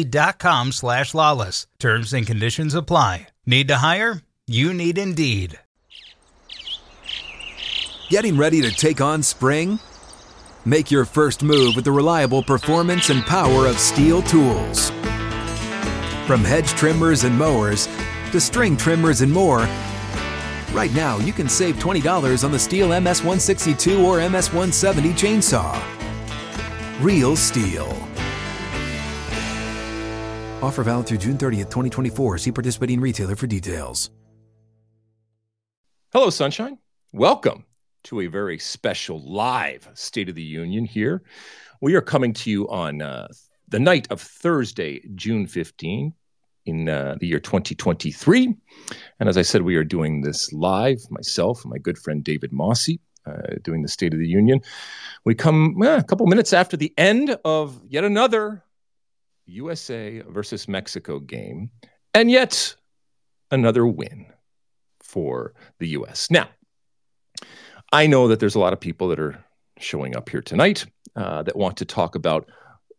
Indeed.com slash lawless. Terms and conditions apply. Need to hire? You need Indeed. Getting ready to take on spring? Make your first move with the reliable performance and power of STIHL tools. From hedge trimmers and mowers to string trimmers and more, right now you can save $20 on the STIHL MS162 or MS170 chainsaw. Real STIHL. Offer valid through June 30th, 2024. See participating retailer for details. Hello, Sunshine. Welcome to a very special live State of the Union here. We are coming to you on uh, the night of Thursday, June 15, in uh, the year 2023. And as I said, we are doing this live, myself and my good friend David Mosse. Uh, doing the State of the Union. We come eh, a couple minutes after the end of yet another USA versus Mexico game, and yet another win for the US. Now, I know that there's a lot of people that are showing up here tonight uh, that want to talk about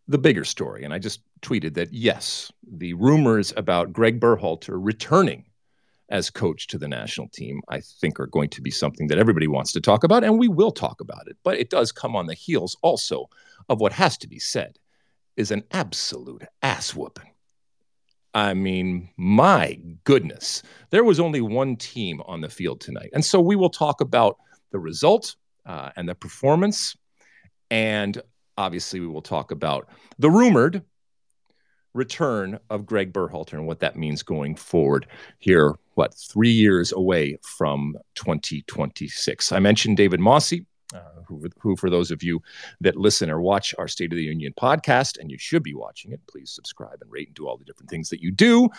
the bigger story. And I just tweeted that yes, the rumors about Gregg Berhalter returning as coach to the national team, I think are going to be something that everybody wants to talk about, and we will talk about it. But it does come on the heels also of what has to be said is an absolute ass whooping. I mean, my goodness, there was only one team on the field tonight. And so we will talk about the result uh, and the performance. And obviously, we will talk about the rumored return of Gregg Berhalter and what that means going forward here, what, three years away from 2026. I mentioned David Mosse uh, who, who, for those of you that listen or watch our State of the Union podcast, and you should be watching it, please subscribe and rate and do all the different things that you do.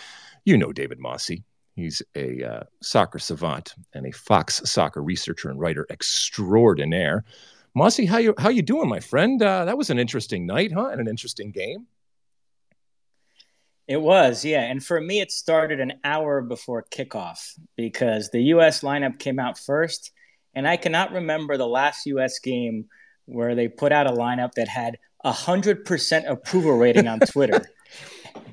You know David Mosse. He's a uh, soccer savant and a Fox soccer researcher and writer extraordinaire. Mosse, how you how you doing, my friend? Uh, that was an interesting night, huh? And an interesting game. It was, yeah. And for me, it started an hour before kickoff because the U.S. lineup came out first and I cannot remember the last US game where they put out a lineup that had a 100% approval rating on Twitter.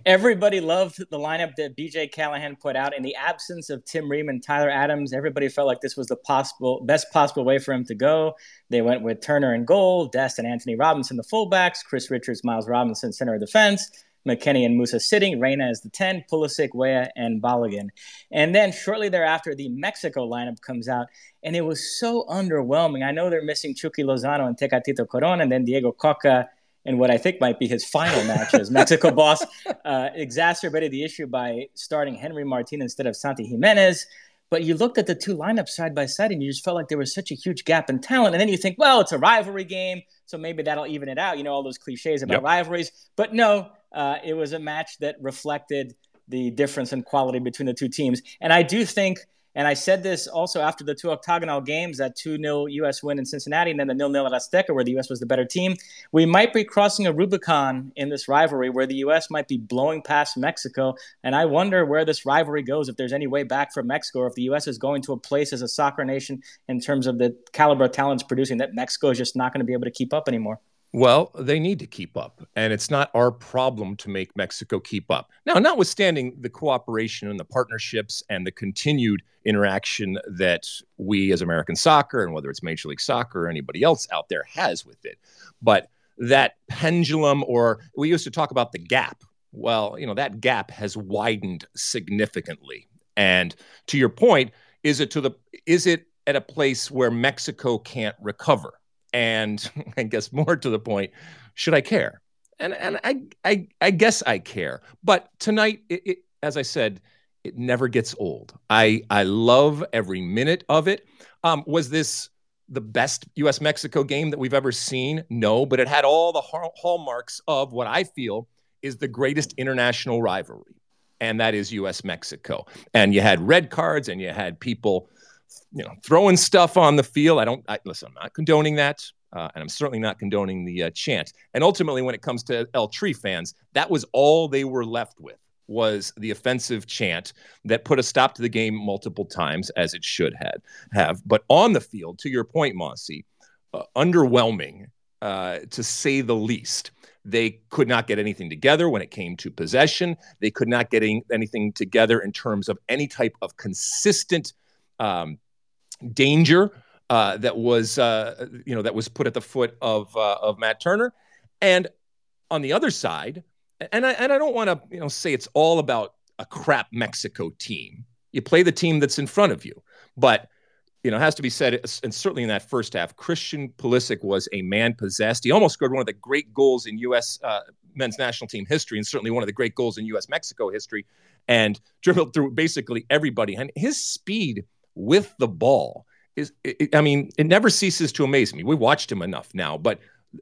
everybody loved the lineup that BJ Callaghan put out. In the absence of Tim Ream and Tyler Adams, everybody felt like this was the possible best possible way for him to go. They went with Turner and goal, Dest and Antonee Robinson the fullbacks, Chris Richards, Miles Robinson center of defense, McKennie and Musah sitting, Reyna as the 10, Pulisic, Weah, and Balogun. And then shortly thereafter, the Mexico lineup comes out, and it was so underwhelming. I know they're missing Chucky Lozano and Tecatito Corona, and then Diego Cocca in what I think might be his final match as Mexico boss, uh, exacerbated the issue by starting Henry Martin instead of Santi Giménez. But you looked at the two lineups side by side and you just felt like there was such a huge gap in talent. And then you think, well, it's a rivalry game, so maybe that'll even it out. You know, all those cliches about yep. rivalries. But no, uh, it was a match that reflected the difference in quality between the two teams. And I do think – and I said this also after the two octagonal games, that 2 0 U.S. win in Cincinnati and then the 0 0 at Azteca, where the U.S. was the better team. We might be crossing a Rubicon in this rivalry where the U.S. might be blowing past Mexico. And I wonder where this rivalry goes, if there's any way back for Mexico, or if the U.S. is going to a place as a soccer nation in terms of the caliber of talents producing that Mexico is just not going to be able to keep up anymore. Well, they need to keep up, and it's not our problem to make Mexico keep up. Now, notwithstanding the cooperation and the partnerships and the continued interaction that we as American soccer, and whether it's Major League Soccer or anybody else out there, has with it. But that pendulum, or we used to talk about the gap. Well, you know, that gap has widened significantly. And to your point, Is it to the is it at a place where Mexico can't recover? And I guess more to the point, should I care? And and I I, I guess I care. But tonight, it, it, as I said, it never gets old. I I love every minute of it. Um, was this the best U.S. Mexico game that we've ever seen? No, but it had all the hallmarks of what I feel is the greatest international rivalry, and that is U.S. Mexico. And you had red cards, and you had people, you know, throwing stuff on the field. I don't I, listen. I'm not condoning that. Uh, and I'm certainly not condoning the uh, chant. And ultimately, when it comes to El Tri fans, that was all they were left with was the offensive chant that put a stop to the game multiple times, as it should had have. But on the field, to your point, Mosse, uh, underwhelming uh, to say the least. They could not get anything together when it came to possession. They could not get anything together in terms of any type of consistent um, danger uh, that was, uh, you know, that was put at the foot of uh, of Matt Turner. And on the other side, and I, and I don't want to you know say it's all about a crap Mexico team. You play the team that's in front of you, but you know it has to be said, and certainly in that first half, Christian Pulisic was a man possessed. He almost scored one of the great goals in U.S. Uh, men's national team history, and certainly one of the great goals in U.S. Mexico history, and dribbled through basically everybody. And his speed with the ball is, it, I mean, it never ceases to amaze me. We watched him enough now, but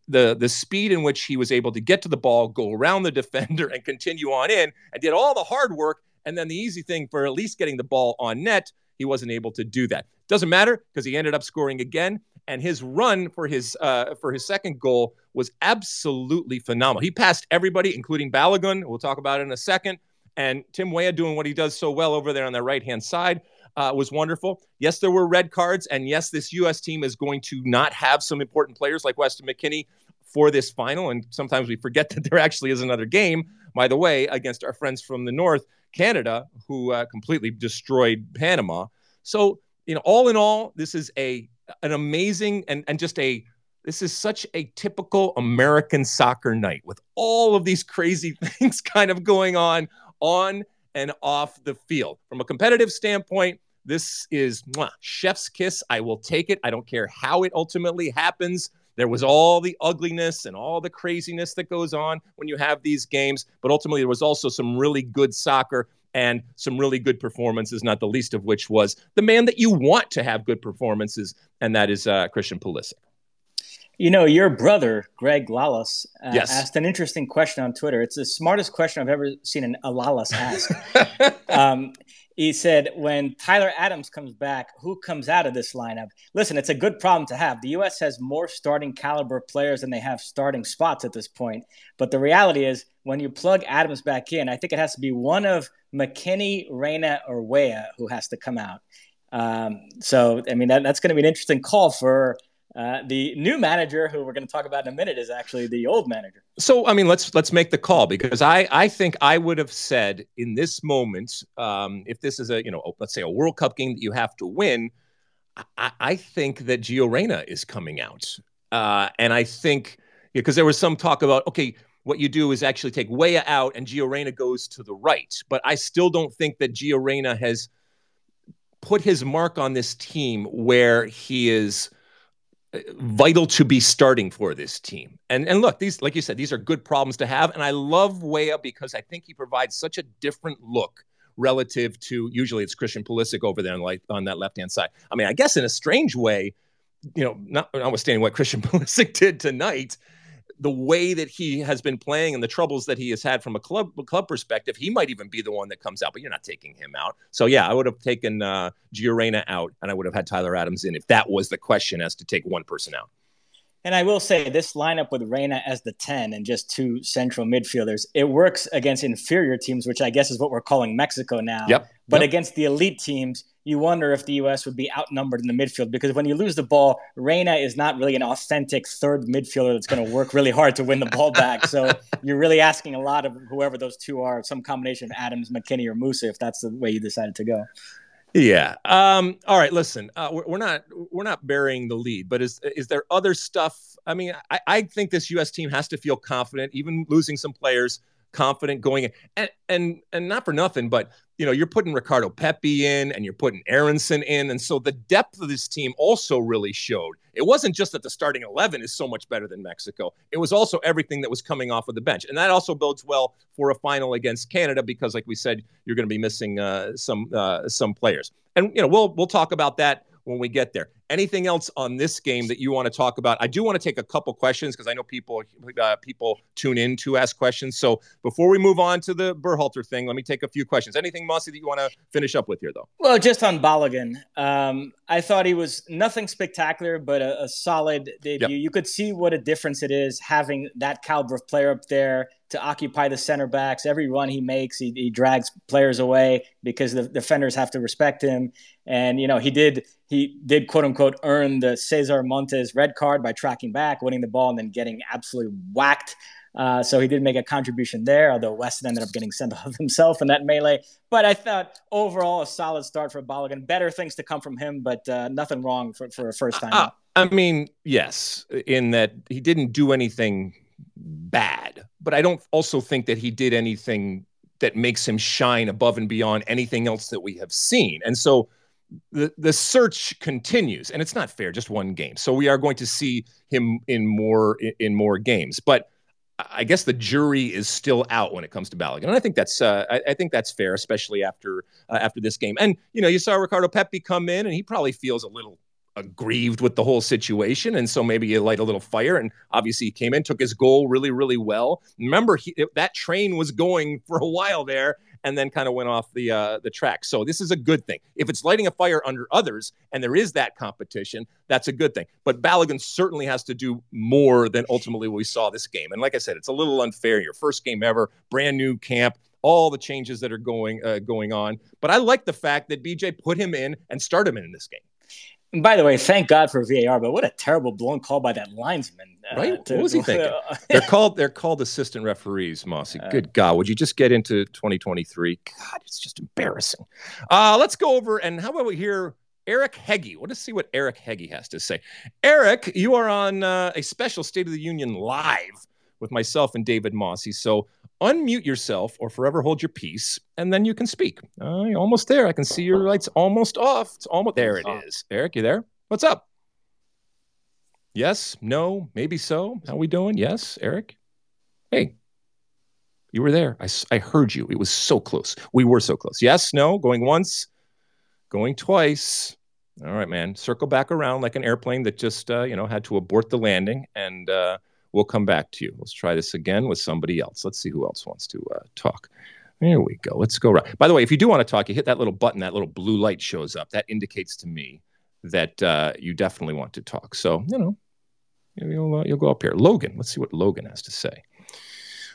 the the speed in which he was able to get to the ball, go around the defender, and continue on in, and did all the hard work. And then the easy thing for at least getting the ball on net, he wasn't able to do that. Doesn't matter because he ended up scoring again. And his run for his uh, for his second goal was absolutely phenomenal. He passed everybody, including Balogun. We'll talk about it in a second. And Tim Weah doing what he does so well over there on the right hand side uh, was wonderful. Yes, there were red cards, and yes, this U.S. team is going to not have some important players like Weston McKennie for this final. And sometimes we forget that there actually is another game, by the way, against our friends from the North, Canada, who uh, completely destroyed Panama. So, you know, all in all, this is a an amazing and and just a this is such a typical American soccer night with all of these crazy things kind of going on on and off the field. From a competitive standpoint, this is mwah, chef's kiss. I will take it. I don't care how it ultimately happens. There was all the ugliness and all the craziness that goes on when you have these games, but ultimately there was also some really good soccer and some really good performances, not the least of which was the man that you want to have good performances, and that is uh, Christian Pulisic. You know, your brother, Greg Lalas, uh, yes. asked an interesting question on Twitter. It's the smartest question I've ever seen an, a Lalas ask. um, he said, when Tyler Adams comes back, who comes out of this lineup? Listen, it's a good problem to have. The U.S. has more starting caliber players than they have starting spots at this point. But the reality is, when you plug Adams back in, I think it has to be one of McKennie, Reyna, or Weah who has to come out. Um, so, I mean, that, that's going to be an interesting call for uh, the new manager, who we're going to talk about in a minute, is actually the old manager. So, I mean, let's let's make the call because I I think I would have said in this moment, um, if this is a you know let's say a World Cup game that you have to win, I, I think that Gio Reyna is coming out, uh, and I think because there was some talk about okay, what you do is actually take Weah out and Gio Reyna goes to the right, but I still don't think that Gio Reyna has put his mark on this team where he is vital to be starting for this team. And and look, these like you said, these are good problems to have. And I love Weah because I think he provides such a different look relative to usually it's Christian Pulisic over there on like on that left hand side. I mean, I guess in a strange way, you know, not notwithstanding what Christian Pulisic did tonight, the way that he has been playing and the troubles that he has had from a club a club perspective, he might even be the one that comes out. But you're not taking him out. So yeah, I would have taken uh, Gio Reyna out, and I would have had Tyler Adams in if that was the question as to take one person out. And I will say this lineup with Reyna as the 10 and just two central midfielders, it works against inferior teams, which I guess is what we're calling Mexico now. Yep. But yep. against the elite teams, you wonder if the U.S. would be outnumbered in the midfield because when you lose the ball, Reyna is not really an authentic third midfielder that's going to work really hard to win the ball back. So you're really asking a lot of whoever those two are, some combination of Adams, McKennie, or Musah, if that's the way you decided to go. Yeah. Um, all right. Listen, uh, we're, we're, not we're not burying the lead, but is is there other stuff? I mean, I, I think this U.S. team has to feel confident, even losing some players confident going in. And and and not for nothing, but you know, you're putting Ricardo Pepi in and you're putting Aaronson in. And so the depth of this team also really showed. It wasn't just that the starting 11 is so much better than Mexico, it was also everything that was coming off of the bench. And that also bodes well for a final against Canada because, like we said, you're going to be missing uh, some uh, some players. And, you know, we'll, we'll talk about that when we get there. Anything else on this game that you want to talk about? I do want to take a couple questions because I know people uh, people tune in to ask questions. So before we move on to the Berhalter thing, let me take a few questions. Anything, Mosse, that you want to finish up with here, though? Well, just on Balogun, um, I thought he was nothing spectacular, but a, a solid debut. Yep. You could see what a difference it is having that caliber of player up there to occupy the center backs. Every run he makes, he, he drags players away because the defenders have to respect him. And you know, he did he did quote unquote earn the Cesar Montes red card by tracking back, winning the ball, and then getting absolutely whacked. Uh, so he did make a contribution there, although Weston ended up getting sent off himself in that melee. But I thought overall a solid start for Balogun. Better things to come from him, but uh, nothing wrong for, for a first time. Uh, I mean, yes, in that he didn't do anything bad, but I don't also think that he did anything that makes him shine above and beyond anything else that we have seen. And so the the search continues, and it's not fair, just one game. So we are going to see him in more in more games, but. I guess the jury is still out when it comes to Balogun, and I think that's uh, I, I, think that's fair, especially after uh, after this game. And you know, you saw Ricardo Pepi come in, and he probably feels a little aggrieved with the whole situation, and so maybe you light a little fire. And obviously, he came in, took his goal really, really well. Remember, he, that train was going for a while there, and then kind of went off the uh, the track. So this is a good thing. If it's lighting a fire under others, and there is that competition, that's a good thing. But Balogun certainly has to do more than ultimately we saw this game. And like I said, it's a little unfair. Your first game ever, brand new camp all the changes that are going uh, going on. But I like the fact that BJ put him in and started him in this game. And by the way, thank God for VAR, but what a terrible blown call by that linesman. Uh, right? To, what was he thinking? they're called they're called assistant referees, Mosse. Uh, Good God, would you just get into 2023? God, it's just embarrassing. Uh, let's go over and how about we hear Eric Heggie? Let's see what Eric Heggie has to say. Eric, you are on uh, a special State of the Union live with myself and David Mosse. So unmute yourself or forever hold your peace, and then you can speak. Uh, you're almost there. I can see your lights almost off. It's almost there. It is. Eric, you there? What's up? Yes, no, maybe so. How we doing? Yes, Eric. Hey, you were there. I, I heard you. It was so close. We were so close. Yes, no, going once, going twice. All right, man. Circle back around like an airplane that just uh, you know had to abort the landing and. Uh, We'll come back to you. Let's try this again with somebody else. Let's see who else wants to uh, talk. There we go. Let's go right. By the way, if you do want to talk, you hit that little button. That little blue light shows up. That indicates to me that uh, you definitely want to talk. So you know, you'll uh, you'll go up here. Logan. Let's see what Logan has to say.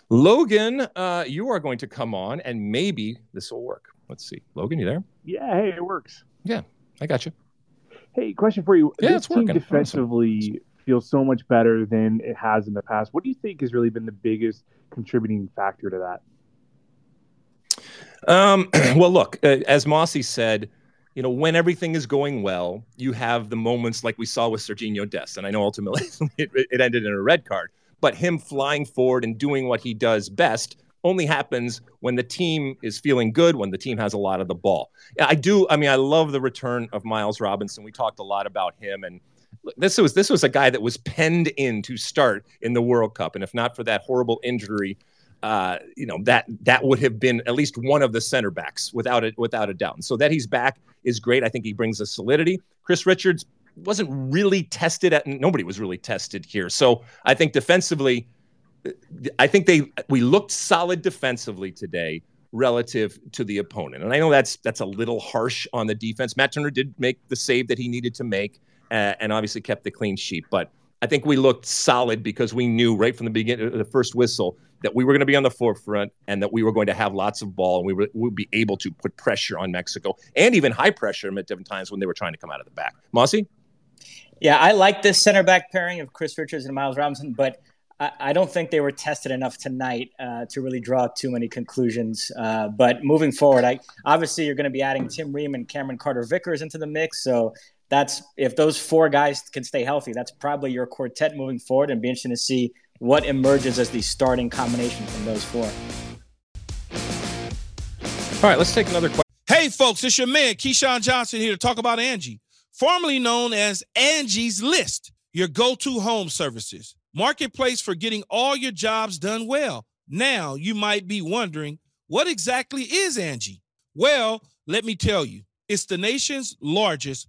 Logan, uh, you are going to come on, and maybe this will work. Let's see. Logan, you there? Yeah. Hey, it works. Yeah, I got you. Hey, question for you. Yeah, this it's working. defensively feels so much better than it has in the past. What do you think has really been the biggest contributing factor to that? Um, well, look, uh, as Mosse said, you know, when everything is going well, you have the moments like we saw with Serginho Dest. And I know ultimately it, it ended in a red card, but him flying forward and doing what he does best only happens when the team is feeling good, when the team has a lot of the ball. I do. I mean, I love the return of Miles Robinson. We talked a lot about him and this was this was a guy that was penned in to start in the World Cup, and if not for that horrible injury, uh, you know that that would have been at least one of the center backs without it without a doubt. And so that he's back is great. I think he brings a solidity. Chris Richards wasn't really tested at nobody was really tested here. So I think defensively, I think they we looked solid defensively today relative to the opponent. And I know that's that's a little harsh on the defense. Matt Turner did make the save that he needed to make uh, and obviously kept the clean sheet. But I think we looked solid because we knew right from the beginning, the first whistle, that we were going to be on the forefront and that we were going to have lots of ball and we would be able to put pressure on Mexico and even high pressure at different times when they were trying to come out of the back. Mosse? Yeah, I like this center back pairing of Chris Richards and Miles Robinson, but I, don't think they were tested enough tonight uh, to really draw too many conclusions. Uh, but moving forward, I obviously you're going to be adding Tim Ream and Cameron Carter Vickers into the mix, so that's if those four guys can stay healthy, that's probably your quartet moving forward, and be interesting to see what emerges as the starting combination from those four. All right, let's take another question. Hey, folks, it's your man, Keyshawn Johnson, here to talk about Angie, formerly known as Angie's List, your go to home services. Marketplace for getting all your jobs done well. Now, you might be wondering, what exactly is Angie? Well, let me tell you, it's the nation's largest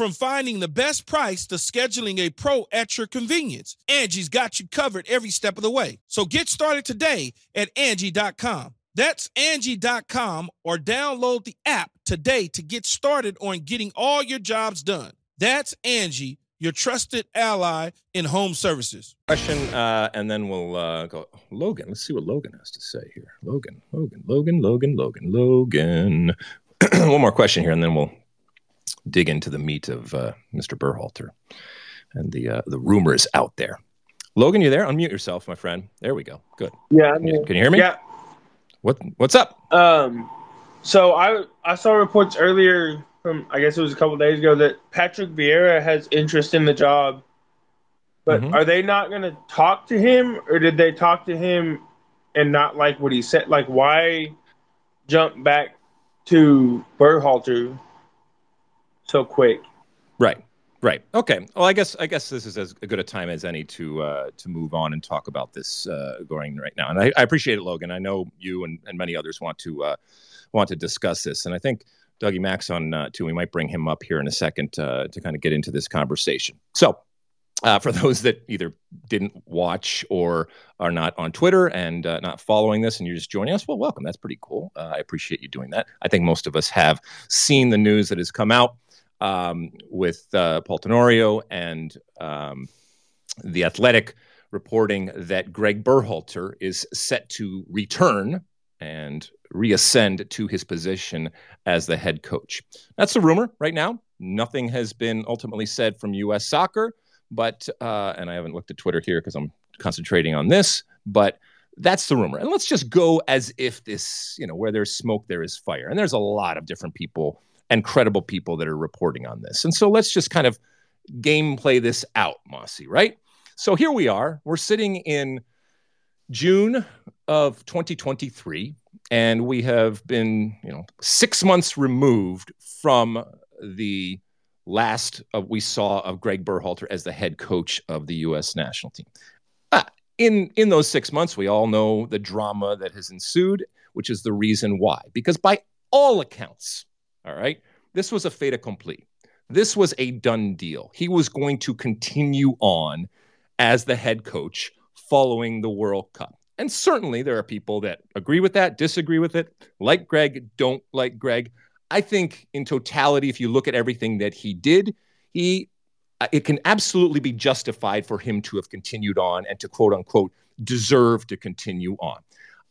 From finding the best price to scheduling a pro at your convenience, Angie's got you covered every step of the way. So get started today at Angie.com. That's Angie.com or download the app today to get started on getting all your jobs done. That's Angie, your trusted ally in home services. Question, uh, and then we'll uh, go. Logan, let's see what Logan has to say here. Logan, Logan, Logan, Logan, Logan, Logan. One more question here, and then we'll dig into the meat of uh, Mr. Berhalter and the uh, the rumors out there. Logan, you there? Unmute yourself, my friend. There we go. Good. Yeah. Can you, can you hear me? Yeah. What What's up? Um, so I I saw reports earlier from I guess it was a couple days ago that Patrick Vieira has interest in the job, but Mhm. are they not going to talk to him, or did they talk to him and not like what he said? Like, why jump back to Berhalter so quick? Right. Right. Okay. Well, I guess I guess this is as good a time as any to uh, to move on and talk about this uh, going right now. And I, I appreciate it, Logan. I know you and, and many others want to uh, want to discuss this, and I think Dougie Max on uh, too. We might bring him up here in a second uh, to kind of get into this conversation. So. Uh, for those that either didn't watch or are not on Twitter and not following this, and you're just joining us, well, welcome. That's pretty cool. I appreciate you doing that. I think most of us have seen the news that has come out um, with uh, Paul Tenorio and um, the Athletic reporting that Gregg Berhalter is set to return and reascend to his position as the head coach. That's a rumor right now. Nothing has been ultimately said from U.S. Soccer, but uh, and I haven't looked at Twitter here because I'm concentrating on this, but that's the rumor. And let's just go as if this, you know, where there's smoke, there is fire. And there's a lot of different people and credible people that are reporting on this. And so let's just kind of gameplay this out, Mosse, right? So here we are. We're sitting in June of 2023, and we have been, you know, six months removed from the last uh, we saw of Gregg Berhalter as the head coach of the U.S. national team. Uh, in in those six months, we all know the drama that has ensued, which is the reason why. Because by all accounts, all right, this was a fait accompli. This was a done deal. He was going to continue on as the head coach following the World Cup. And certainly there are people that agree with that, disagree with it, like Gregg, don't like Gregg. I think in totality, if you look at everything that he did, he uh, it can absolutely be justified for him to have continued on and to quote unquote deserve to continue on.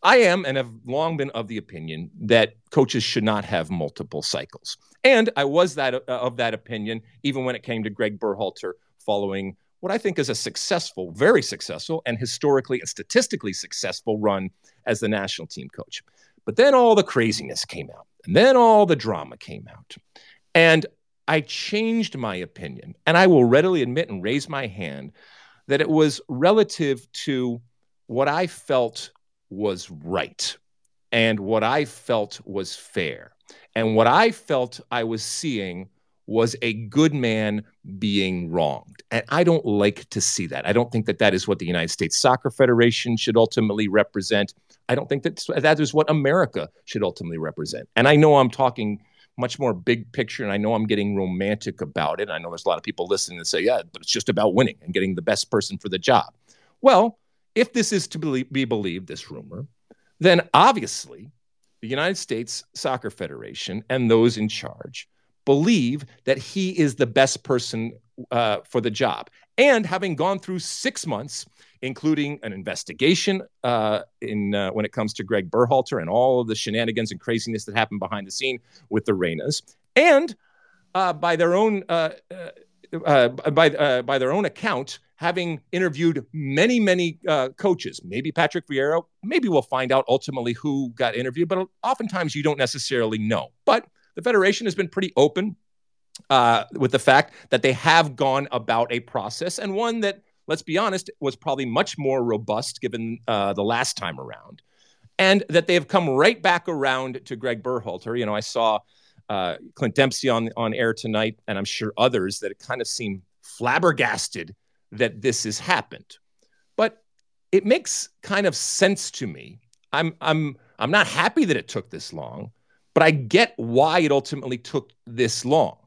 I am and have long been of the opinion that coaches should not have multiple cycles. And I was that uh, of that opinion even when it came to Gregg Berhalter following what I think is a successful, very successful, and historically and statistically successful run as the national team coach. But then all the craziness came out, and then all the drama came out. And I changed my opinion, and I will readily admit and raise my hand that it was relative to what I felt was right and what I felt was fair. And what I felt I was seeing was a good man being wronged. And I don't like to see that. I don't think that that is what the United States Soccer Federation should ultimately represent. I don't think that that is what America should ultimately represent. And I know I'm talking much more big picture. And I know I'm getting romantic about it. I know there's a lot of people listening and say, yeah, but it's just about winning and getting the best person for the job. Well, if this is to be believed, this rumor, then obviously the United States Soccer Federation and those in charge believe that he is the best person uh, for the job. And having gone through six months, including an investigation uh, in uh, when it comes to Gregg Berhalter and all of the shenanigans and craziness that happened behind the scene with the Reynas, and uh, by their own uh, uh, by by their own account, having interviewed many, many uh, coaches, maybe Patrick Vieira, maybe we'll find out ultimately who got interviewed, but oftentimes you don't necessarily know. But the Federation has been pretty open uh, with the fact that they have gone about a process and one that, let's be honest, was probably much more robust given uh, the last time around. And that they have come right back around to Gregg Berhalter. You know, I saw uh, Clint Dempsey on, on air tonight, and I'm sure others that kind of seem flabbergasted that this has happened. But it makes kind of sense to me. I'm I'm I'm not happy that it took this long, but I get why it ultimately took this long.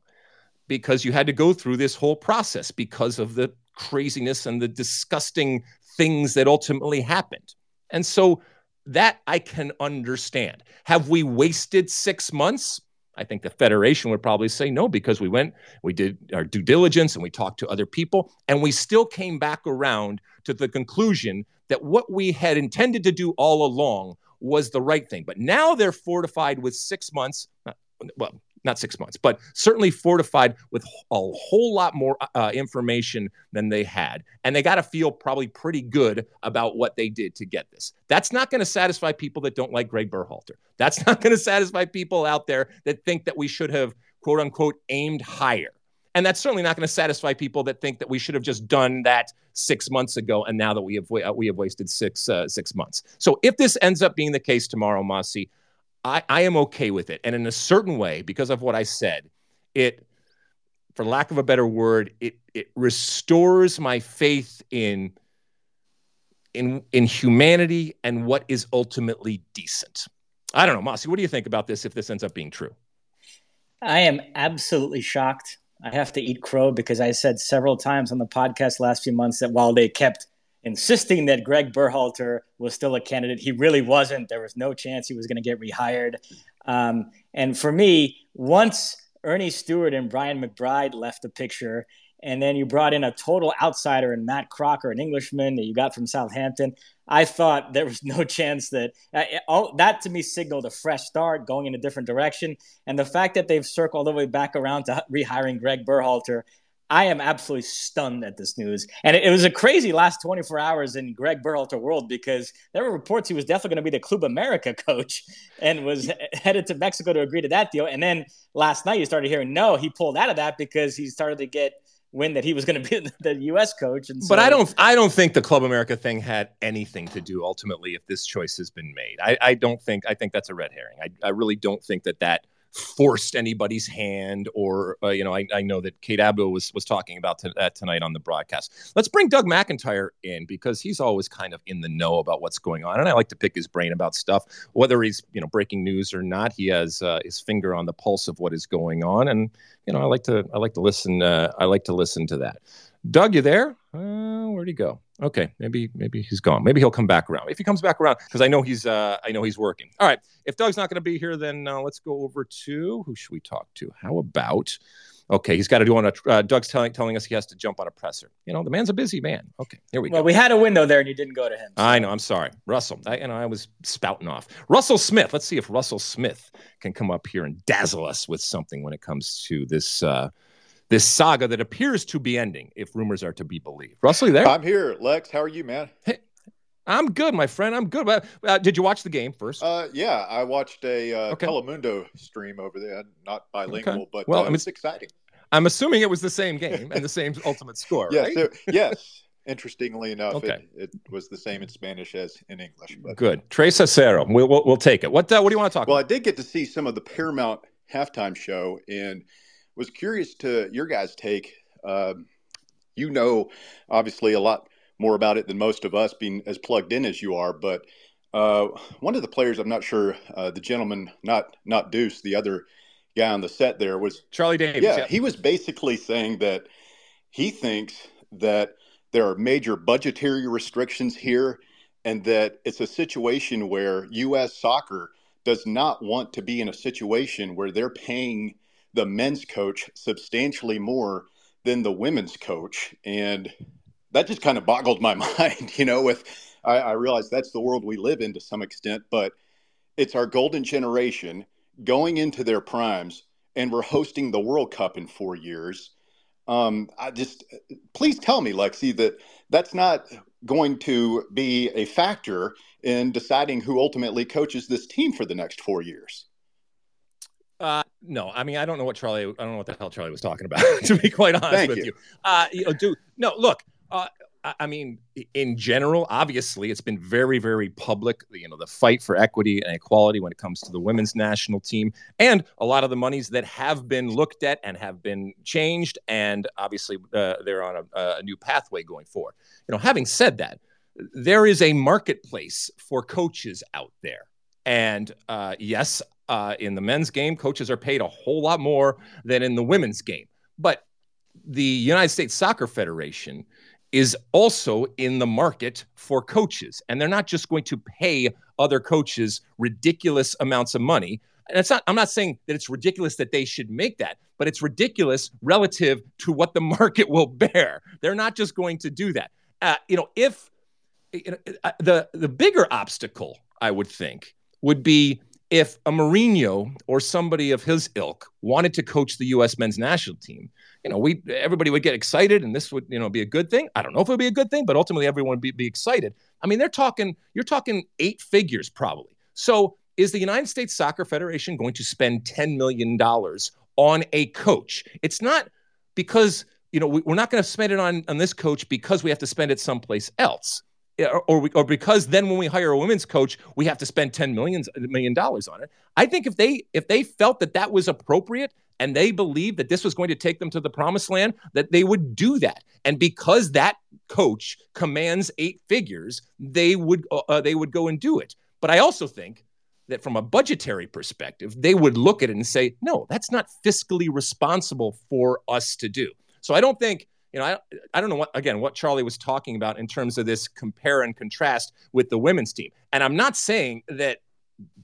Because you had to go through this whole process because of the craziness and the disgusting things that ultimately happened. And so that I can understand. Have we wasted 6 months? I think the Federation would probably say no because we went, we did our due diligence and we talked to other people, and we still came back around to the conclusion that what we had intended to do all along was the right thing. But now they're fortified with six months, well, not six months, but certainly fortified with a whole lot more uh, information than they had. And they got to feel probably pretty good about what they did to get this. That's not going to satisfy people that don't like Gregg Berhalter. That's not going to satisfy people out there that think that we should have, quote unquote, aimed higher. And that's certainly not going to satisfy people that think that we should have just done that six months ago, and now that we have we have wasted six uh, six months. So if this ends up being the case tomorrow, Mosse, I, I am okay with it. And in a certain way, because of what I said, it, for lack of a better word, it, it restores my faith in, in, in humanity and what is ultimately decent. I don't know, Mosse, what do you think about this if this ends up being true? I am absolutely shocked. I have to eat crow because I said several times on the podcast last few months that while they kept insisting that Gregg Berhalter was still a candidate. He really wasn't. There was no chance he was going to get rehired. Um, and for me, once Earnie Stewart and Brian McBride left the picture, and then you brought in a total outsider and Matt Crocker, an Englishman that you got from Southampton. I thought there was no chance that uh, all, that to me signaled a fresh start, going in a different direction. And the fact that they've circled all the way back around to rehiring Gregg Berhalter, I am absolutely stunned at this news. And it, it, was a crazy last 24 hours in Gregg Berhalter world because there were reports he was definitely going to be the Club America coach and was headed to Mexico to agree to that deal. And then last night you started hearing, no, he pulled out of that because he started to get wind that he was going to be the U.S. coach. And so, but I don't, I don't think the Club America thing had anything to do ultimately if this choice has been made. I, I don't think, I think that's a red herring. I, I really don't think that that – forced anybody's hand or uh, you know I, I, know that Kate Abdo was was talking about that tonight on the broadcast. Let's bring Doug McIntyre in because he's always kind of in the know about what's going on, and I like to pick his brain about stuff, whether he's you know breaking news or not. He has uh, his finger on the pulse of what is going on, and you know I like to I like to listen uh, I like to listen to that. Doug, you there? Uh, where'd he go? Okay, maybe maybe he's gone. Maybe he'll come back around. If he comes back around, because I know he's uh, I know he's working. All right. If Doug's not going to be here, then uh, let's go over to who should we talk to? How about? Okay, he's got to do on a. Uh, Doug's telling telling us he has to jump on a presser. You know, the man's a busy man. Okay, here we well, go. Well, we had a window there, and you didn't go to him. So. I know. I'm sorry, Russell. I, you know, I was spouting off. Russell Smith. Let's see if Russell Smith can come up here and dazzle us with something when it comes to this. Uh, this saga that appears to be ending, if rumors are to be believed. Russell, there? I'm here, Lex. How are you, man? Hey, I'm good, my friend. I'm good. Uh, did you watch the game first? Uh, yeah, I watched a uh, okay. Telemundo stream over there. Not bilingual, okay. but well, uh, I mean, it's exciting. I'm assuming it was the same game and the same ultimate score, yes, right? So, yes. Interestingly enough, okay. it, it, was the same in Spanish as in English. But. Good. Tres Cero. We'll, we'll, we'll take it. What, uh, what do you want to talk well, about? Well, I did get to see some of the Paramount halftime show and was curious to your guys' take uh, you know, obviously, a lot more about it than most of us, being as plugged in as you are. But uh, one of the players, I'm not sure, uh, the gentleman, not not Deuce, the other guy on the set there was Charlie Davies. Yeah, yeah, he was basically saying that he thinks that there are major budgetary restrictions here and that it's a situation where U.S. soccer does not want to be in a situation where they're paying the men's coach substantially more than the women's coach. And that just kind of boggled my mind, you know, with I, I realize that's the world we live in to some extent, but it's our golden generation going into their primes and we're hosting the World Cup in four years. Um, I just please tell me, Lexi, that that's not going to be a factor in deciding who ultimately coaches this team for the next four years. Uh, no, I mean I don't know what Charlie. I don't know what the hell Charlie was talking about. to be quite honest Thank with you. you, uh, you know, dude. No, look. Uh, I mean, in general, obviously, it's been very, very public. You know, the fight for equity and equality when it comes to the women's national team, and a lot of the monies that have been looked at and have been changed, and obviously, uh, they're on a, a new pathway going forward. You know, having said that, there is a marketplace for coaches out there, and uh, yes, uh, in the men's game, coaches are paid a whole lot more than in the women's game, but the United States Soccer Federation is also in the market for coaches. And they're not just going to pay other coaches ridiculous amounts of money. And it's not, I'm not saying that it's ridiculous that they should make that, but it's ridiculous relative to what the market will bear. They're not just going to do that. Uh, you know, if you know, uh, the the bigger obstacle, I would think, would be if a Mourinho or somebody of his ilk wanted to coach the U.S. men's national team you know, we everybody would get excited, and this would you know be a good thing. I don't know if it would be a good thing, but ultimately everyone would be, be excited. I mean, they're talking you're talking eight figures probably. So is the United States Soccer Federation going to spend ten million dollars on a coach? It's not because you know we, are not going to spend it on on this coach because we have to spend it someplace else. Or, or, we, or because then when we hire a women's coach, we have to spend 10 million, million dollars on it. I think if they if they felt that that was appropriate, and they believed that this was going to take them to the promised land, that they would do that. And because that coach commands eight figures, they would uh, uh, they would go and do it. But I also think that from a budgetary perspective, they would look at it and say, no, that's not fiscally responsible for us to do. So I don't think you know, I, I don't know what, again, what Charlie was talking about in terms of this compare and contrast with the women's team. And I'm not saying that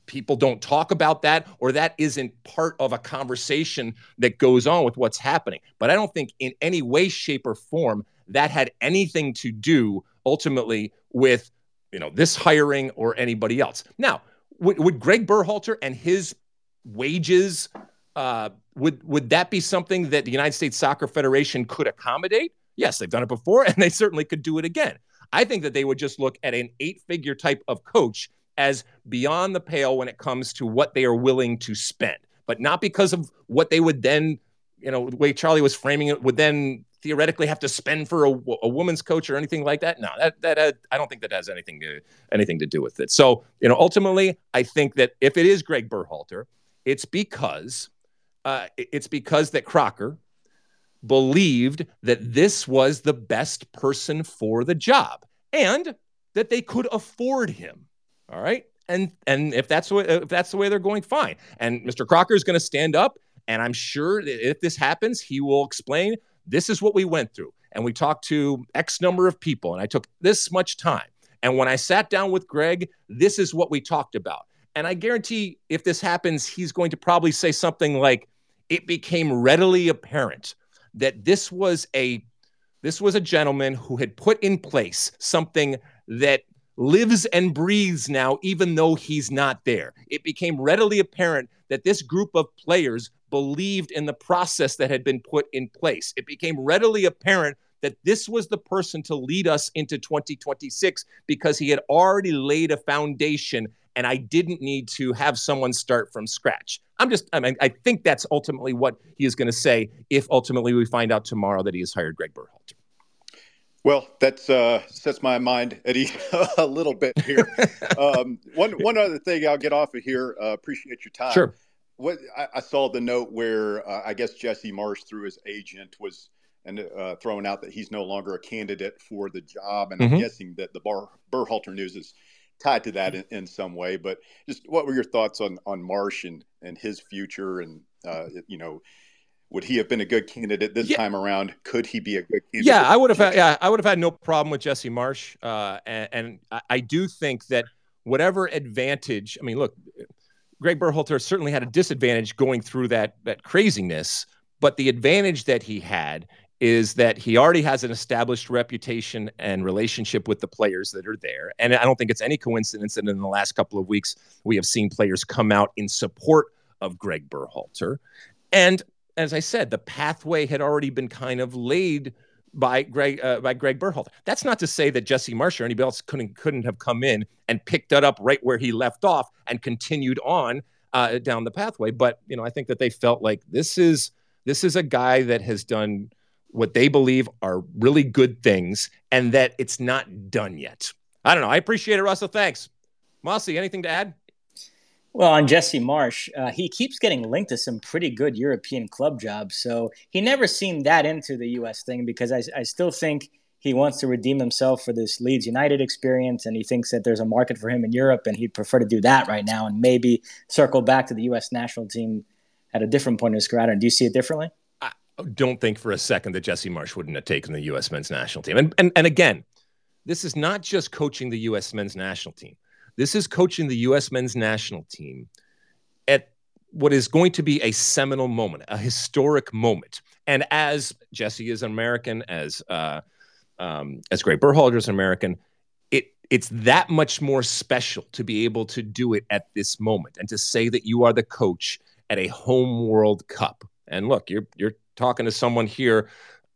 people don't talk about that or that isn't part of a conversation that goes on with what's happening. But I don't think in any way, shape, or form that had anything to do ultimately with you know this hiring or anybody else. Now, would, would Gregg Berhalter and his wages uh, would would that be something that the United States Soccer Federation could accommodate? Yes, they've done it before, and they certainly could do it again. I think that they would just look at an eight-figure type of coach as beyond the pale when it comes to what they are willing to spend, but not because of what they would then, you know, the way Charlie was framing it, would then theoretically have to spend for a, a woman's coach or anything like that. No, that that uh, I don't think that has anything to anything to do with it. So, you know, ultimately, I think that if it is Gregg Berhalter, it's because uh, it's because that Crocker believed that this was the best person for the job and that they could afford him. All right. And and if that's if that's the way they're going, fine. And Mr. Crocker is going to stand up, and I'm sure that if this happens, he will explain this is what we went through. And we talked to X number of people, and I took this much time. And when I sat down with Gregg, this is what we talked about. And I guarantee if this happens, he's going to probably say something like, it became readily apparent that this was a this was a gentleman who had put in place something that lives and breathes now, even though he's not there. It became readily apparent that this group of players believed in the process that had been put in place. It became readily apparent that this was the person to lead us into 2026 because he had already laid a foundation and I didn't need to have someone start from scratch. I'm just, I mean, I think that's ultimately what he is going to say if ultimately we find out tomorrow that he has hired Gregg Berhalter. Well, that uh, sets my mind at ease a little bit here. um, one one other thing, I'll get off of here. Uh, appreciate your time. Sure. What I, I saw the note where uh, I guess Jesse Marsch, through his agent, was and uh, throwing out that he's no longer a candidate for the job, and mm-hmm. I'm guessing that the Bar Berhalter news is tied to that in, in, some way. But just what were your thoughts on on Marsch and and his future and Uh, you know, would he have been a good candidate this yeah. time around? Could he be a good candidate? Yeah, I would have. Had, yeah, I would have had no problem with Jesse Marsch, uh, and, and I do think that whatever advantage. I mean, look, Gregg Berhalter certainly had a disadvantage going through that that craziness, but the advantage that he had is that he already has an established reputation and relationship with the players that are there. And I don't think it's any coincidence that in the last couple of weeks we have seen players come out in support of Gregg Berhalter. And as I said, the pathway had already been kind of laid by Gregg uh, by Gregg Berhalter. That's not to say that Jesse Marsch or anybody else couldn't couldn't have come in and picked that up right where he left off and continued on uh, down the pathway. But you know, I think that they felt like this is this is a guy that has done what they believe are really good things, and that it's not done yet. I don't know. I appreciate it, Russell. Thanks, Mossy. Anything to add? Well, on Jesse Marsch, uh, he keeps getting linked to some pretty good European club jobs. So he never seemed that into the U.S. thing because I, I still think he wants to redeem himself for this Leeds United experience, and he thinks that there's a market for him in Europe, and he'd prefer to do that right now and maybe circle back to the U.S. national team at a different point in his career. Do you see it differently? Don't think for a second that Jesse Marsch wouldn't have taken the U.S. men's national team. And, and, and again, this is not just coaching the U.S. men's national team. This is coaching the U.S. men's national team at what is going to be a seminal moment, a historic moment. And as Jesse is an American, as uh, um, as Gregg Berhalter is an American, it it's that much more special to be able to do it at this moment and to say that you are the coach at a home World Cup. And look, you're you're talking to someone here.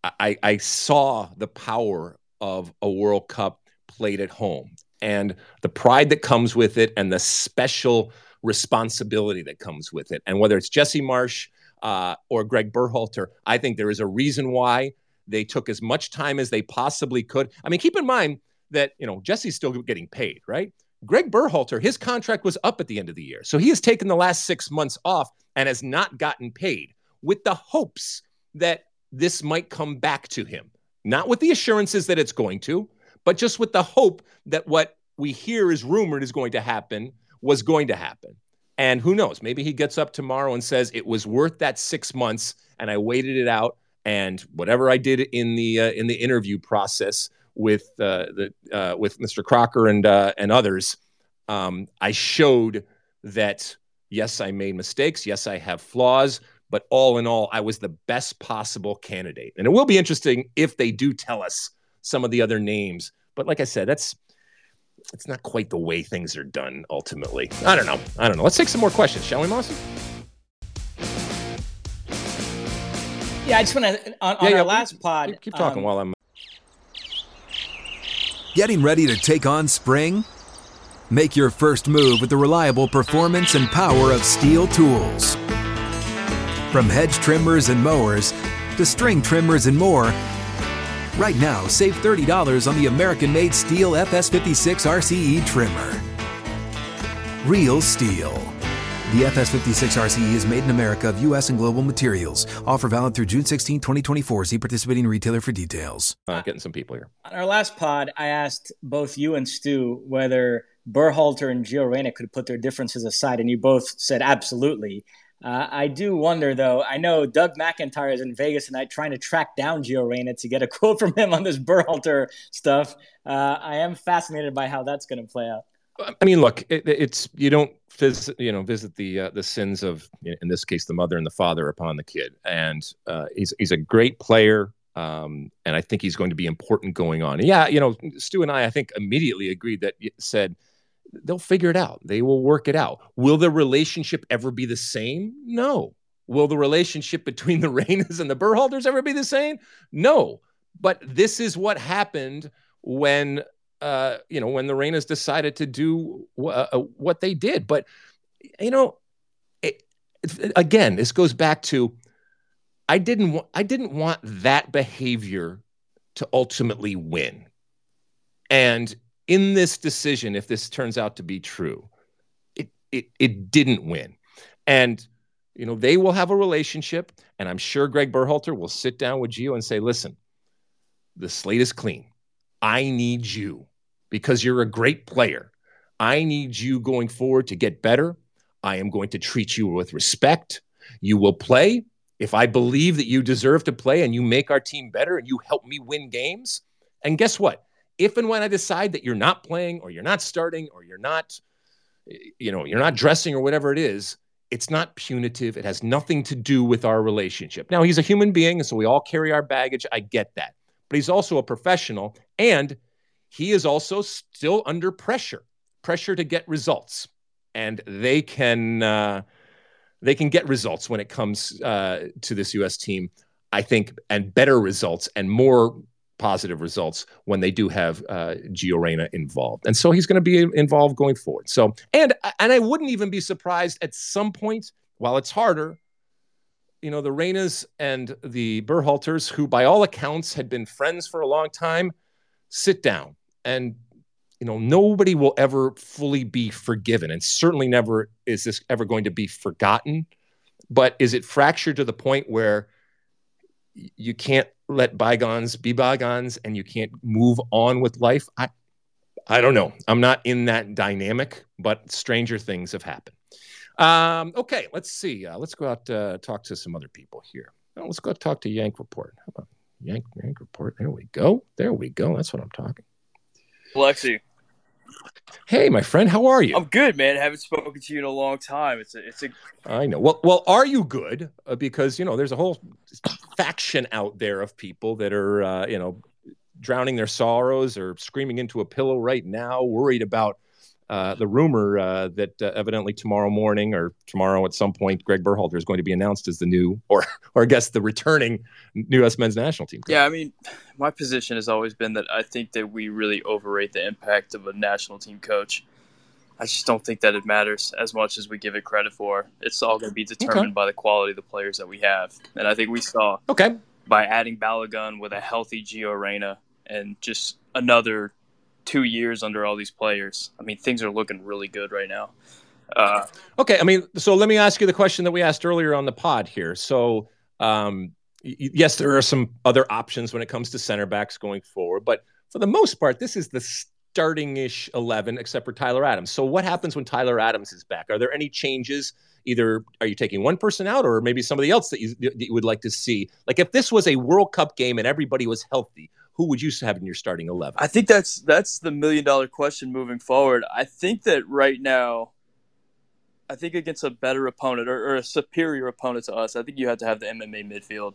I, I saw the power of a World Cup played at home and the pride that comes with it and the special responsibility that comes with it. And whether it's Jesse Marsch uh, or Gregg Berhalter, I think there is a reason why they took as much time as they possibly could. I mean, keep in mind that, you know, Jesse's still getting paid, right? Gregg Berhalter, his contract was up at the end of the year. So he has taken the last six months off and has not gotten paid with the hopes that this might come back to him. Not with the assurances that it's going to, but just with the hope that what we hear is rumored is going to happen was going to happen. And who knows? Maybe he gets up tomorrow and says it was worth that six months, and I waited it out. And whatever I did in the uh, in the interview process with uh, the uh, with Mr. Crocker and uh, and others, um, I showed that yes, I made mistakes. Yes, I have flaws. But all in all, I was the best possible candidate. And it will be interesting if they do tell us some of the other names. But like I said, that's it's not quite the way things are done ultimately. I don't know. I don't know. Let's take some more questions, shall we, Mossy? Yeah, I just want to on, on yeah, our last pod. Keep, keep talking um, while I'm getting ready to take on spring. Make your first move with the reliable performance and power of STIHL tools. From hedge trimmers and mowers to string trimmers and more. Right now, save $30 on the American made STIHL FS56 RCE trimmer. Real STIHL. The FS56 RCE is made in America of U.S. and global materials. Offer valid through June 16, 2024. See participating retailer for details. Uh, getting some people here. On our last pod, I asked both you and Stu whether Berhalter and Gio Reyna could put their differences aside, and you both said absolutely. Uh, I do wonder, though. I know Doug McIntyre is in Vegas tonight trying to track down Gio Reyna to get a quote from him on this Berhalter stuff. Uh, I am fascinated by how that's going to play out. I mean, look, it, it's you don't visit, you know, visit the uh, the sins of, in this case, the mother and the father upon the kid. And uh, he's he's a great player, um, and I think he's going to be important going on. Yeah, you know, Stu and I, I think immediately agreed that said they'll figure it out. They will work it out. Will the relationship ever be the same? No. Will the relationship between the Reynas and the Berhalters ever be the same? No. But this is what happened when uh, you know when the Reynas decided to do uh, uh, what they did. But you know, it, it, again, this goes back to I didn't wa- I didn't want that behavior to ultimately win. And in this decision, if this turns out to be true, it it it didn't win. And you know, they will have a relationship, and I'm sure Gregg Berhalter will sit down with Gio and say, listen, the slate is clean. I need you because you're a great player. I need you going forward to get better. I am going to treat you with respect. You will play if I believe that you deserve to play and you make our team better and you help me win games. And guess what? If and when I decide that you're not playing or you're not starting or you're not, you know, you're not dressing or whatever it is, it's not punitive. It has nothing to do with our relationship. Now, he's a human being, and so we all carry our baggage. I get that. But he's also a professional, and he is also still under pressure pressure to get results. And they can. Uh, they can get results when it comes uh, to this U.S. team, I think, and better results and more positive results when they do have uh, Gio Reyna involved. And so he's going to be involved going forward. So, and and I wouldn't even be surprised at some point, while it's harder, you know, the Reynas and the Berhalters, who by all accounts had been friends for a long time, sit down and you know nobody will ever fully be forgiven and certainly never is this ever going to be forgotten but is it fractured to the point where you can't let bygones be bygones and you can't move on with life i i don't know. I'm not in that dynamic but stranger things have happened. Um, okay let's see. Uh, let's go out uh, talk to some other people here. Let's go talk to yank report. How about yank yank report? There we go. There we go. That's what i'm talking. Alexi, Hey, my friend, how are you? I'm good, man. I haven't spoken to you in a long time. It's a, it's a. I know. Well, well, are you good? Uh, because you know, there's a whole faction out there of people that are, uh, you know, drowning their sorrows or screaming into a pillow right now, worried about uh, the rumor uh, that uh, evidently tomorrow morning or tomorrow at some point, Gregg Berhalter is going to be announced as the new, or or I guess the returning new U.S. men's national team. Coach. Yeah, I mean, my position has always been that I think that we really overrate the impact of a national team coach. I just don't think that it matters as much as we give it credit for. It's all going to be determined okay. by the quality of the players that we have, and I think we saw okay by adding Balogun with a healthy Gio Reyna and just another two years under all these players. I mean, things are looking really good right now. Uh, okay, I mean, so let me ask you the question that we asked earlier on the pod here. So, um, yes, there are some other options when it comes to center backs going forward, but for the most part, this is the starting ish 11, except for Tyler Adams. So, what happens when Tyler Adams is back? Are there any changes? Either are you taking one person out, or maybe somebody else that you, that you would like to see? Like, if this was a World Cup game and everybody was healthy, who would you have in your starting 11? I think that's that's the million dollar question moving forward. I think that right now, I think against a better opponent or, or a superior opponent to us, I think you have to have the MMA midfield.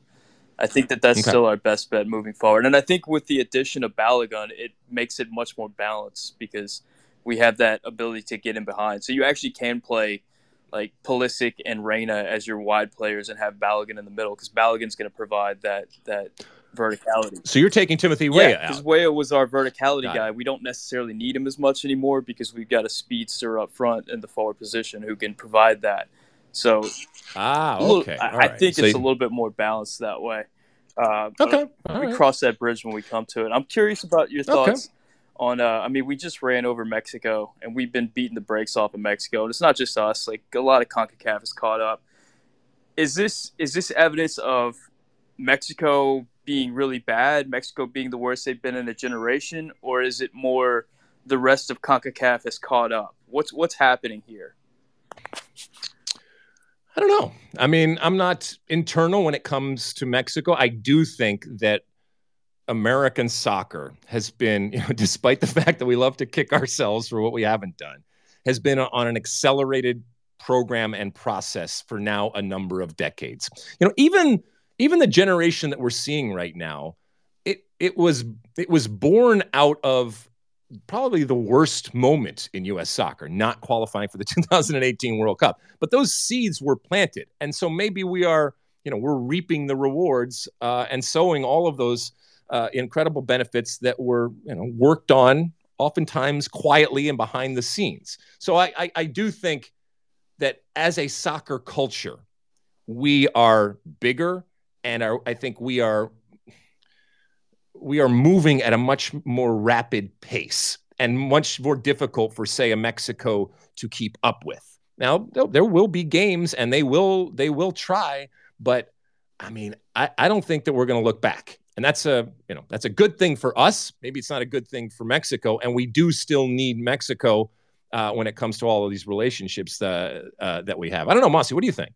I think that that's okay. still our best bet moving forward. And I think with the addition of Balogun, it makes it much more balanced because we have that ability to get in behind. So you actually can play like Pulisic and Reyna as your wide players and have Balogun in the middle because Balogun's going to provide that that verticality. So you're taking Timothy Weah yeah, because Weah was our verticality got guy. It. We don't necessarily need him as much anymore because we've got a speedster up front in the forward position who can provide that. So, ah, okay. I, I, think so it's you... a little bit more balanced that way. Uh, okay, we right. cross that bridge when we come to it. I'm curious about your thoughts okay. on. Uh, I mean, we just ran over Mexico, and we've been beating the brakes off of Mexico, and it's not just us. Like a lot of Concacaf is caught up. Is this is this evidence of Mexico being really bad, Mexico being the worst they've been in a generation, or is it more the rest of CONCACAF has caught up? What's what's happening here? I don't know. I mean, I'm not internal when it comes to Mexico. I do think that American soccer has been, you know, despite the fact that we love to kick ourselves for what we haven't done, has been on an accelerated program and process for now a number of decades. You know, even even the generation that we're seeing right now, it it was it was born out of probably the worst moment in U.S. soccer, not qualifying for the 2018 World Cup. But those seeds were planted, and so maybe we are, you know, we're reaping the rewards uh, and sowing all of those uh, incredible benefits that were, you know, worked on oftentimes quietly and behind the scenes. So I, I, I do think that as a soccer culture, we are bigger and are, I think we are we are moving at a much more rapid pace and much more difficult for say a Mexico to keep up with. Now there will be games and they will they will try, but I mean I, I don't think that we're going to look back. And that's a you know that's a good thing for us. Maybe it's not a good thing for Mexico, and we do still need Mexico uh, when it comes to all of these relationships uh, uh, that we have. I don't know, Mossy, what do you think?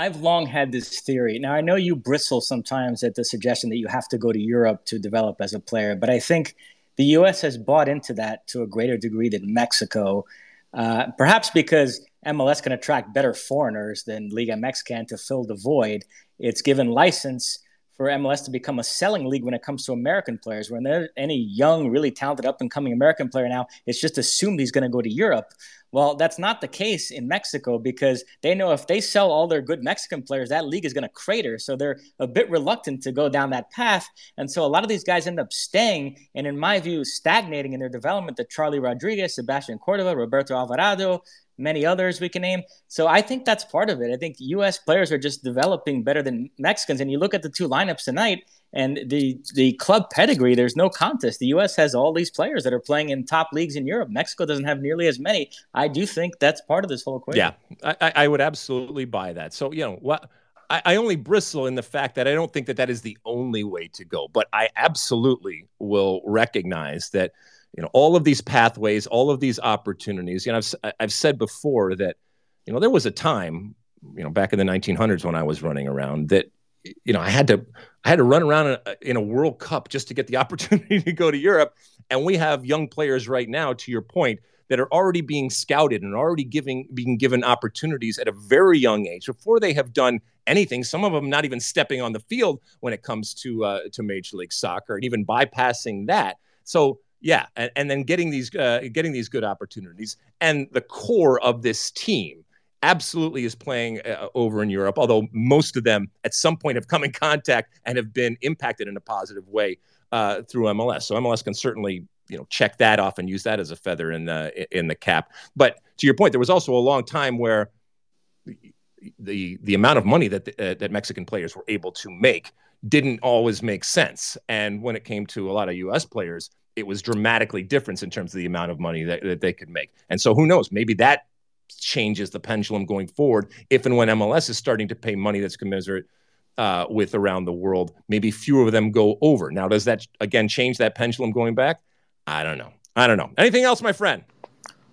I've long had this theory. Now, I know you bristle sometimes at the suggestion that you have to go to Europe to develop as a player, but I think the U.S. has bought into that to a greater degree than Mexico, uh, perhaps because MLS can attract better foreigners than Liga MX can to fill the void. It's given license for MLS to become a selling league when it comes to American players. When there's any young, really talented, up and coming American player now, it's just assumed he's going to go to Europe. Well, that's not the case in Mexico because they know if they sell all their good Mexican players, that league is going to crater. So they're a bit reluctant to go down that path. And so a lot of these guys end up staying and, in my view, stagnating in their development. The Charly Rodriguez, Sebastian Cordova, Roberto Alvarado, many others we can name. So I think that's part of it. I think U.S. players are just developing better than Mexicans. And you look at the two lineups tonight and the the club pedigree. There's no contest. The U.S. has all these players that are playing in top leagues in Europe. Mexico doesn't have nearly as many. I do think that's part of this whole equation. Yeah, I, I would absolutely buy that. So you know what. I, only bristle in the fact that I don't think that that is the only way to go, but I absolutely will recognize that you know all of these pathways all of these opportunities you know I've, I've said before that you know there was a time you know back in the 1900s when i was running around that you know i had to i had to run around in a, in a world cup just to get the opportunity to go to europe and we have young players right now to your point that are already being scouted and already giving being given opportunities at a very young age before they have done anything some of them not even stepping on the field when it comes to uh, to major league soccer and even bypassing that. So yeah, and, and then getting these uh, getting these good opportunities, and the core of this team absolutely is playing uh, over in Europe. Although most of them at some point have come in contact and have been impacted in a positive way uh, through MLS. So MLS can certainly you know check that off and use that as a feather in the in the cap. But to your point, there was also a long time where the the amount of money that uh, that Mexican players were able to make didn't always make sense. And when it came to a lot of U.S. players, it was dramatically different in terms of the amount of money that, that they could make. And so who knows? Maybe that changes the pendulum going forward. If and when MLS is starting to pay money that's commensurate uh, with around the world, maybe fewer of them go over. Now, does that again change that pendulum going back? I don't know. I don't know. Anything else, my friend?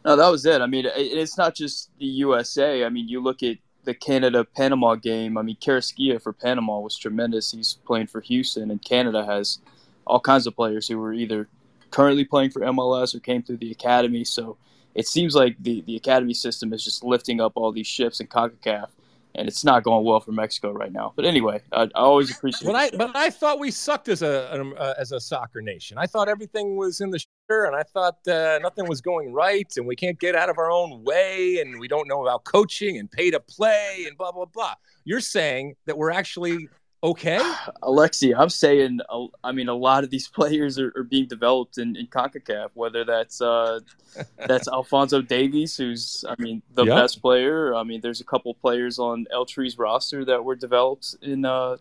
No, that was it. I mean, it's not just the USA. I mean, you look at the Canada Panama game. I mean, Carrasquilla for Panama was tremendous. He's playing for Houston, and Canada has all kinds of players who were either currently playing for MLS or came through the academy. So it seems like the, the academy system is just lifting up all these ships in CONCACAF, and it's not going well for Mexico right now. But anyway, I, I always appreciate. But I but I thought we sucked as a um, uh, as a soccer nation. I thought everything was in the shitter, and I thought uh, nothing was going right, and we can't get out of our own way, and we don't know about coaching and pay to play and blah blah blah. You're saying that we're actually okay? Alexi, I'm saying, I mean, a lot of these players are, are being developed in, in CONCACAF, whether that's uh, that's Alphonso Davies, who's, I mean, the yep. best player. I mean, there's a couple players on El Tri's roster that were developed in uh,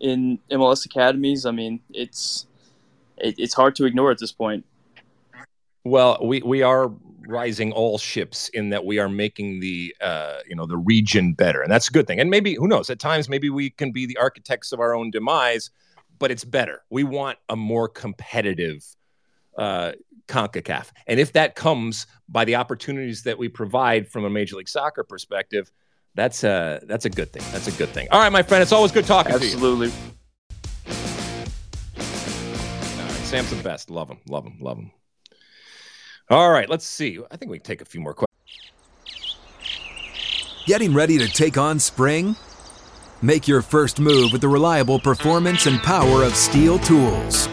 in MLS academies. I mean, it's it, it's hard to ignore at this point. Well, we, we are rising all ships in that we are making the uh, you know the region better, and that's a good thing. And maybe who knows? At times, maybe we can be the architects of our own demise, but it's better. We want a more competitive uh, Concacaf, and if that comes by the opportunities that we provide from a Major League Soccer perspective, that's a that's a good thing. That's a good thing. All right, my friend, it's always good talking Absolutely. to you. Absolutely. Sam's the best. Love him. Love him. Love him. All right, let's see. I think we can take a few more questions. Getting ready to take on spring? Make your first move with the reliable performance and power of STIHL tools.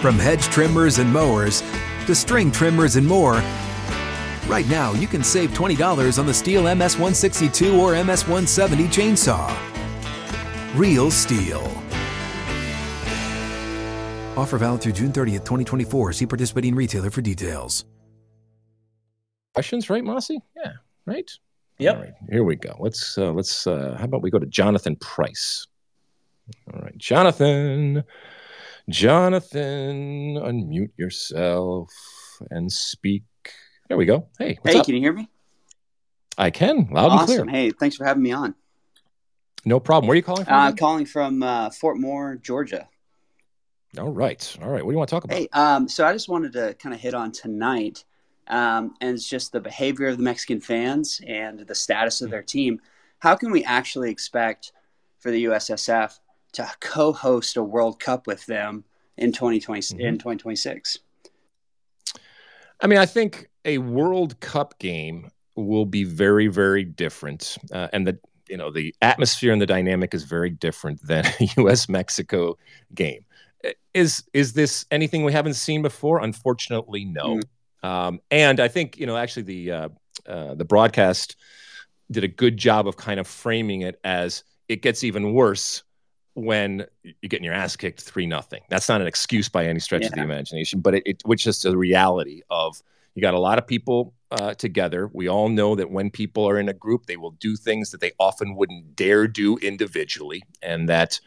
From hedge trimmers and mowers to string trimmers and more, right now you can save $20 on the STIHL MS162 or MS170 chainsaw. Real STIHL. Offer valid through June 30th, 2024. See participating retailer for details. Questions, right, Mossy? Yeah, right. Yep. All right, here we go. Let's uh, let's. Uh, how about we go to Jonathan Price? All right, Jonathan. Jonathan, unmute yourself and speak. There we go. Hey, hey, up? can you hear me? I can, loud awesome. and clear. Hey, thanks for having me on. No problem. Where are you calling from? I'm uh, calling from uh, Fort Moore, Georgia. All right. All right. What do you want to talk about? Hey, um, so I just wanted to kind of hit on tonight, um, and it's just the behavior of the Mexican fans and the status of their team. how can we actually expect for the USSF to co-host a World Cup with them in 2020 mm-hmm. in 2026? I mean, I think a World Cup game will be very, very different, uh, and the you know the atmosphere and the dynamic is very different than a U.S. Mexico game. Is is this anything we haven't seen before? Unfortunately, no. Mm. Um, and I think you know actually the uh, uh, the broadcast did a good job of kind of framing it as it gets even worse when you're getting your ass kicked three nothing. That's not an excuse by any stretch yeah. of the imagination, but it, it which is the reality of you got a lot of people uh, together. We all know that when people are in a group, they will do things that they often wouldn't dare do individually, and that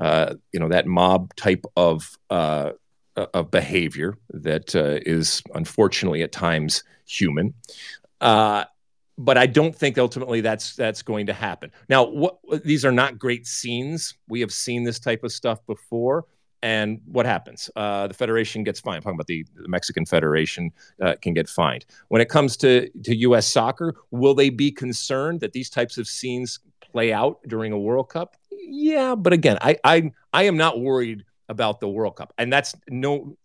uh, you know that mob type of uh, of behavior that uh, is unfortunately at times human. Uh, but I don't think ultimately that's that's going to happen. Now, what, these are not great scenes. We have seen this type of stuff before. And what happens? Uh, the federation gets fined. I'm talking about the, the Mexican Federation uh, can get fined. When it comes to, to U.S. soccer, will they be concerned that these types of scenes play out during a World Cup? Yeah, but again, I I, I am not worried about the World Cup, and that's no,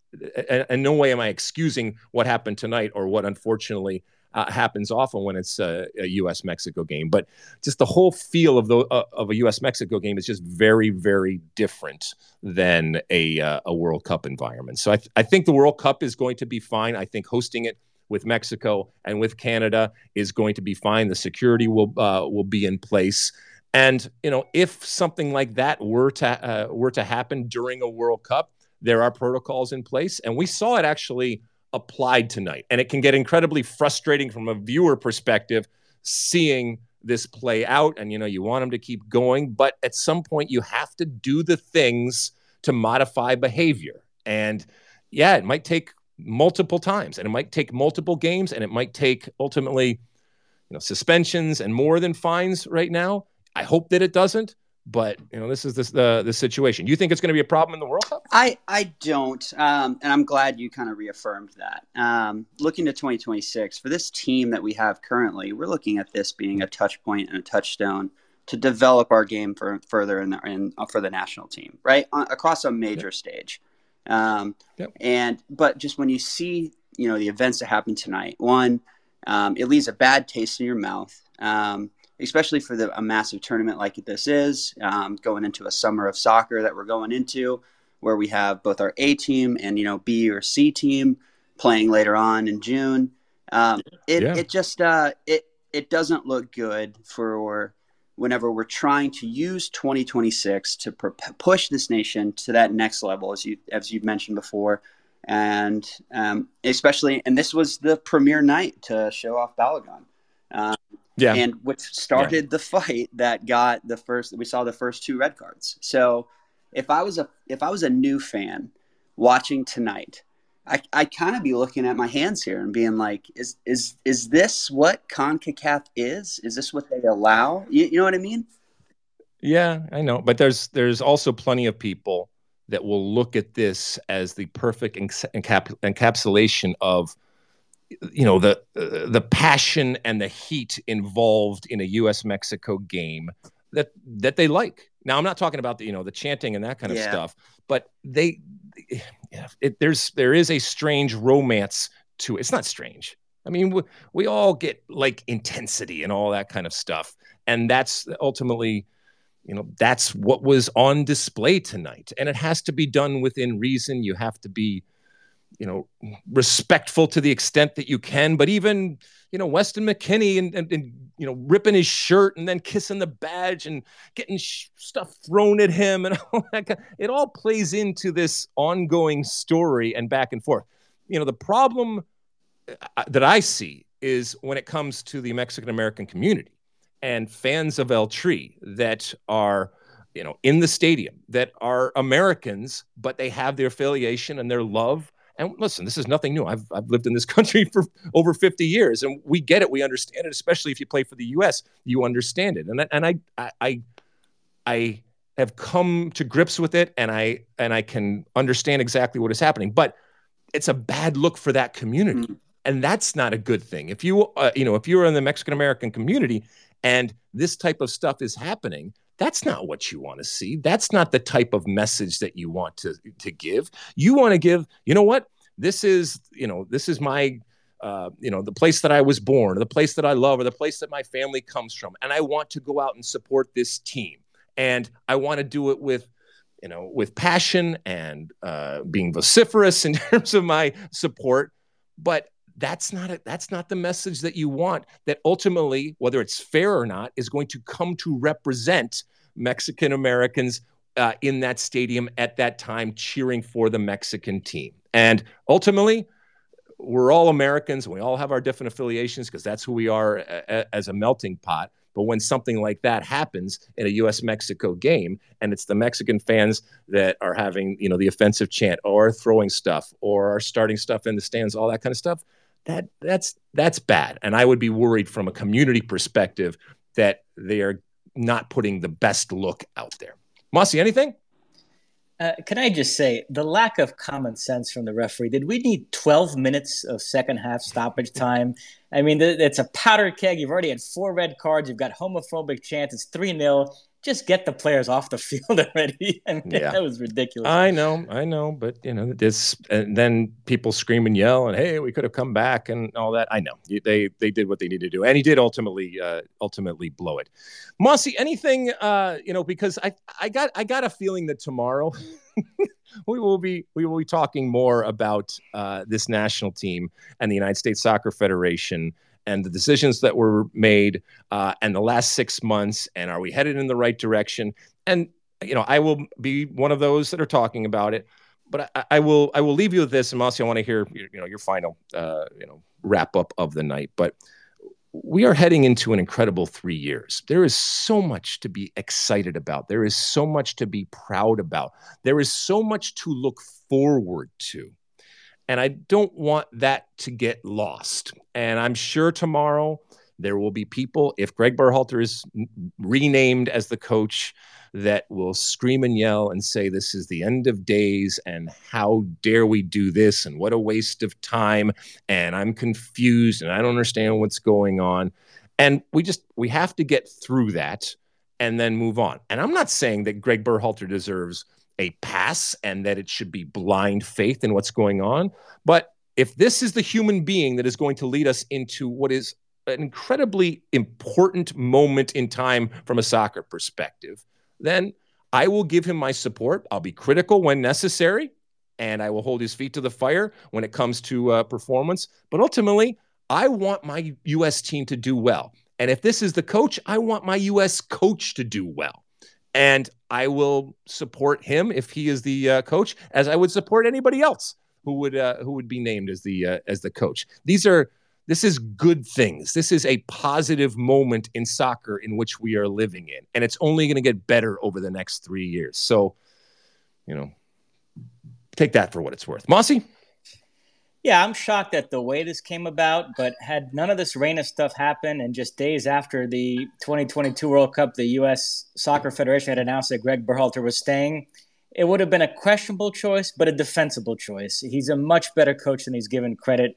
and no way am I excusing what happened tonight or what unfortunately uh, happens often when it's a, a, U.S. Mexico game. But just the whole feel of the uh, of a U.S. Mexico game is just very very different than a uh, a World Cup environment. So I, th- I think the World Cup is going to be fine. I think hosting it with Mexico and with Canada is going to be fine. The security will uh, will be in place. And you know, if something like that were to uh, were to happen during a World Cup, there are protocols in place, and we saw it actually applied tonight. And it can get incredibly frustrating from a viewer perspective seeing this play out. And, you know, you want them to keep going. But at some point, you have to do the things to modify behavior. And yeah, it might take multiple times and it might take multiple games and it might take ultimately, you know, suspensions and more than fines right now. I hope that it doesn't. But you know, this is this the the situation. You think it's going to be a problem in the World Cup? I I don't, um, and I'm glad you kind of reaffirmed that. Um, looking to 2026 for this team that we have currently, we're looking at this being a touch point and a touchstone to develop our game for further in, the, in for the national team, right On, across a major stage. Um, yep. And but just when you see you know the events that happened tonight, one, um, it leaves a bad taste in your mouth. Um, especially for the, a massive tournament like this is, um, going into a summer of soccer that we're going into, where we have both our A team and you know B or C team playing later on in June. Um, it yeah. it just uh, it it doesn't look good for whenever we're trying to use 2026 to pr- push this nation to that next level, as you as you've mentioned before, and um, especially and this was the premiere night to show off Balogun. Um, yeah. And which started yeah. the fight that got the first we saw the first two red cards. So if I was a if I was a new fan watching tonight, I I kind of be looking at my hands here and being like, is is is this what CONCACAF is? Is this what they allow? You, you know what I mean? Yeah, I know. But there's there's also plenty of people that will look at this as the perfect encap- encapsulation of you know the uh, the passion and the heat involved in a U.S. Mexico game that that they like. Now I'm not talking about the you know the chanting and that kind of yeah. stuff, but they it, there's there is a strange romance to it. It's not strange. I mean, we, we all get like intensity and all that kind of stuff, and that's ultimately you know that's what was on display tonight and it has to be done within reason you have to be you know, respectful to the extent that you can. But even, you know, Weston McKennie and, and, and you know, ripping his shirt and then kissing the badge and getting sh- stuff thrown at him and all that. It all plays into this ongoing story and back and forth. You know, the problem uh, that I see is when it comes to the Mexican American community and fans of El Tri that are you know in the stadium that are Americans, but they have their affiliation and their love and listen, this is nothing new. I've, I've lived in this country for over 50 years, and we get it. We understand it, especially if you play for the U.S. You understand it, and and I I I have come to grips with it, and I and I can understand exactly what is happening. But it's a bad look for that community, mm-hmm. and that's not a good thing. If you uh, you know if you're in the Mexican American community and this type of stuff is happening, that's not what you want to see. That's not the type of message that you want to to give. You want to give, you know what? This is, you know, this is my uh, you know, the place that I was born, or the place that I love, or the place that my family comes from. And I want to go out and support this team. And I want to do it with, you know, with passion and uh, being vociferous in terms of my support. But that's not a, that's not the message that you want. That ultimately, whether it's fair or not, is going to come to represent Mexican Americans uh, in that stadium at that time, cheering for the Mexican team. And ultimately, we're all Americans and we all have our different affiliations because that's who we are a, a, as a melting pot. But when something like that happens in a U.S. Mexico game, and it's the Mexican fans that are having, you know, the offensive chant or throwing stuff or are starting stuff in the stands, all that kind of stuff, that that's that's bad. And I would be worried from a community perspective that they are not putting the best look out there. Mossy, anything? Uh, can I just say the lack of common sense from the referee? Did we need 12 minutes of second half stoppage time? I mean, it's a powder keg. You've already had four red cards. You've got homophobic chants. It's 3 0 just get the players off the field already. I mean, yeah. that was ridiculous. I know, I know, but you know, this and then people scream and yell and hey, we could have come back and all that. I know they they did what they needed to do, and he did ultimately uh, ultimately blow it. Mossy, anything uh, you know, because I I got I got a feeling that tomorrow. we will be we will be talking more about uh, this national team and the United States Soccer Federation and the decisions that were made uh, and the last six months and are we headed in the right direction and you know i will be one of those that are talking about it but i, I will i will leave you with this and Mossy, i want to hear you know your final uh, you know wrap up of the night but we are heading into an incredible three years. There is so much to be excited about. There is so much to be proud about. There is so much to look forward to. And I don't want that to get lost. And I'm sure tomorrow there will be people, if Gregg Berhalter is renamed as the coach, that will scream and yell and say, This is the end of days, and how dare we do this, and what a waste of time, and I'm confused, and I don't understand what's going on. And we just, we have to get through that and then move on. And I'm not saying that Gregg Berhalter deserves a pass and that it should be blind faith in what's going on. But if this is the human being that is going to lead us into what is an incredibly important moment in time from a soccer perspective, then I will give him my support. I'll be critical when necessary, and I will hold his feet to the fire when it comes to uh, performance. But ultimately, I want my U.S. team to do well. And if this is the coach, I want my U.S. coach to do well and I will support him if he is the uh, coach, as I would support anybody else who would uh, who would be named as the uh, as the coach. These are this is good things. This is a positive moment in soccer in which we are living in, and it's only going to get better over the next three years. So, you know, take that for what it's worth. Mossy. Yeah, I'm shocked at the way this came about, but had none of this Reyna stuff happened, and just days after the 2022 World Cup, the U.S. Soccer Federation had announced that Gregg Berhalter was staying, it would have been a questionable choice, but a defensible choice. He's a much better coach than he's given credit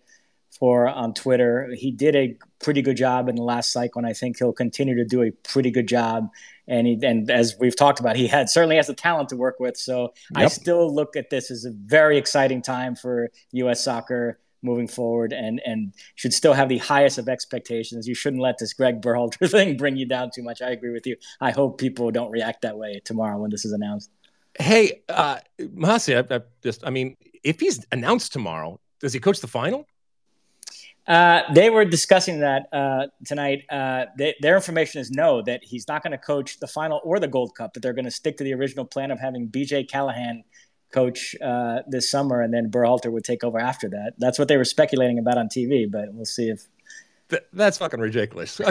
for on Twitter. He did a pretty good job in the last cycle, and I think he'll continue to do a pretty good job and he, and as we've talked about, he had certainly has the talent to work with. So yep. I still look at this as a very exciting time for U.S. soccer moving forward, and and should still have the highest of expectations. You shouldn't let this Gregg Berhalter thing bring you down too much. I agree with you. I hope people don't react that way tomorrow when this is announced. Hey, uh, Mossy, I, I just, I mean, if he's announced tomorrow, does he coach the final? Uh, they were discussing that uh, tonight. Uh, they, their information is no, that he's not going to coach the final or the Gold Cup, that they're going to stick to the original plan of having BJ Callaghan coach uh, this summer, and then Berhalter would take over after that. That's what they were speculating about on TV, but we'll see if. Th- that's fucking ridiculous.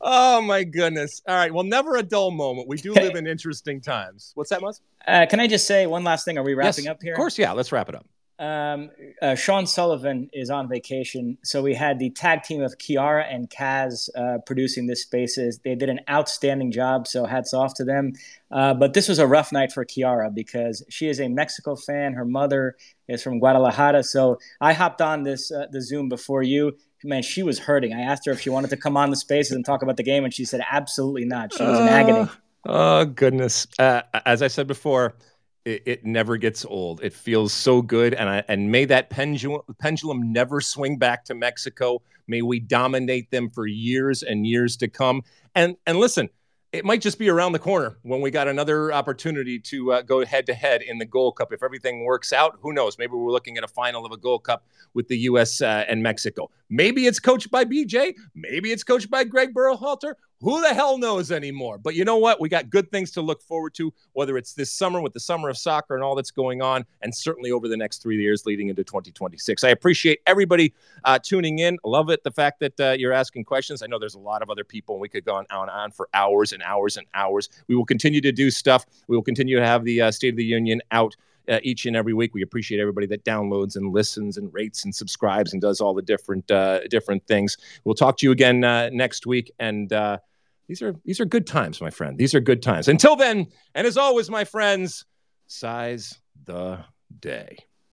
oh my goodness! All right, well, never a dull moment. We do live in interesting times. What's that, Mus? Uh, can I just say one last thing? Are we wrapping yes, up here? Of course, yeah. Let's wrap it up um, uh, Sean Sullivan is on vacation, so we had the tag team of Kiara and Kaz uh, producing this Spaces. They did an outstanding job, so hats off to them. Uh, but this was a rough night for Kiara because she is a Mexico fan. Her mother is from Guadalajara, so I hopped on this uh, the Zoom before you. man, she was hurting. I asked her if she wanted to come on the spaces and talk about the game, and she said absolutely not. She was in agony. Oh goodness! Uh, as I said before, it, it, never gets old. It feels so good, and I, and may that pendulum pendulum never swing back to Mexico. May we dominate them for years and years to come. And and listen, it might just be around the corner when we got another opportunity to uh, go head to head in the Gold Cup. If everything works out, who knows? Maybe we're looking at a final of a Gold Cup with the U.S. Uh, and Mexico. Maybe it's coached by BJ. Maybe it's coached by Gregg Berhalter. Who the hell knows anymore? But you know what? We got good things to look forward to, whether it's this summer with the summer of soccer and all that's going on, and certainly over the next three years leading into 2026. I appreciate everybody uh, tuning in. Love it. The fact that uh, you're asking questions. I know there's a lot of other people, and we could go on and on for hours and hours and hours. We will continue to do stuff. We will continue to have the uh, State of the Union out uh, each and every week. We appreciate everybody that downloads and listens and rates and subscribes and does all the different uh, different things. We'll talk to you again uh, next week. And uh, these are these are good times, my friend. These are good times. Until then, and as always, my friends, size the day.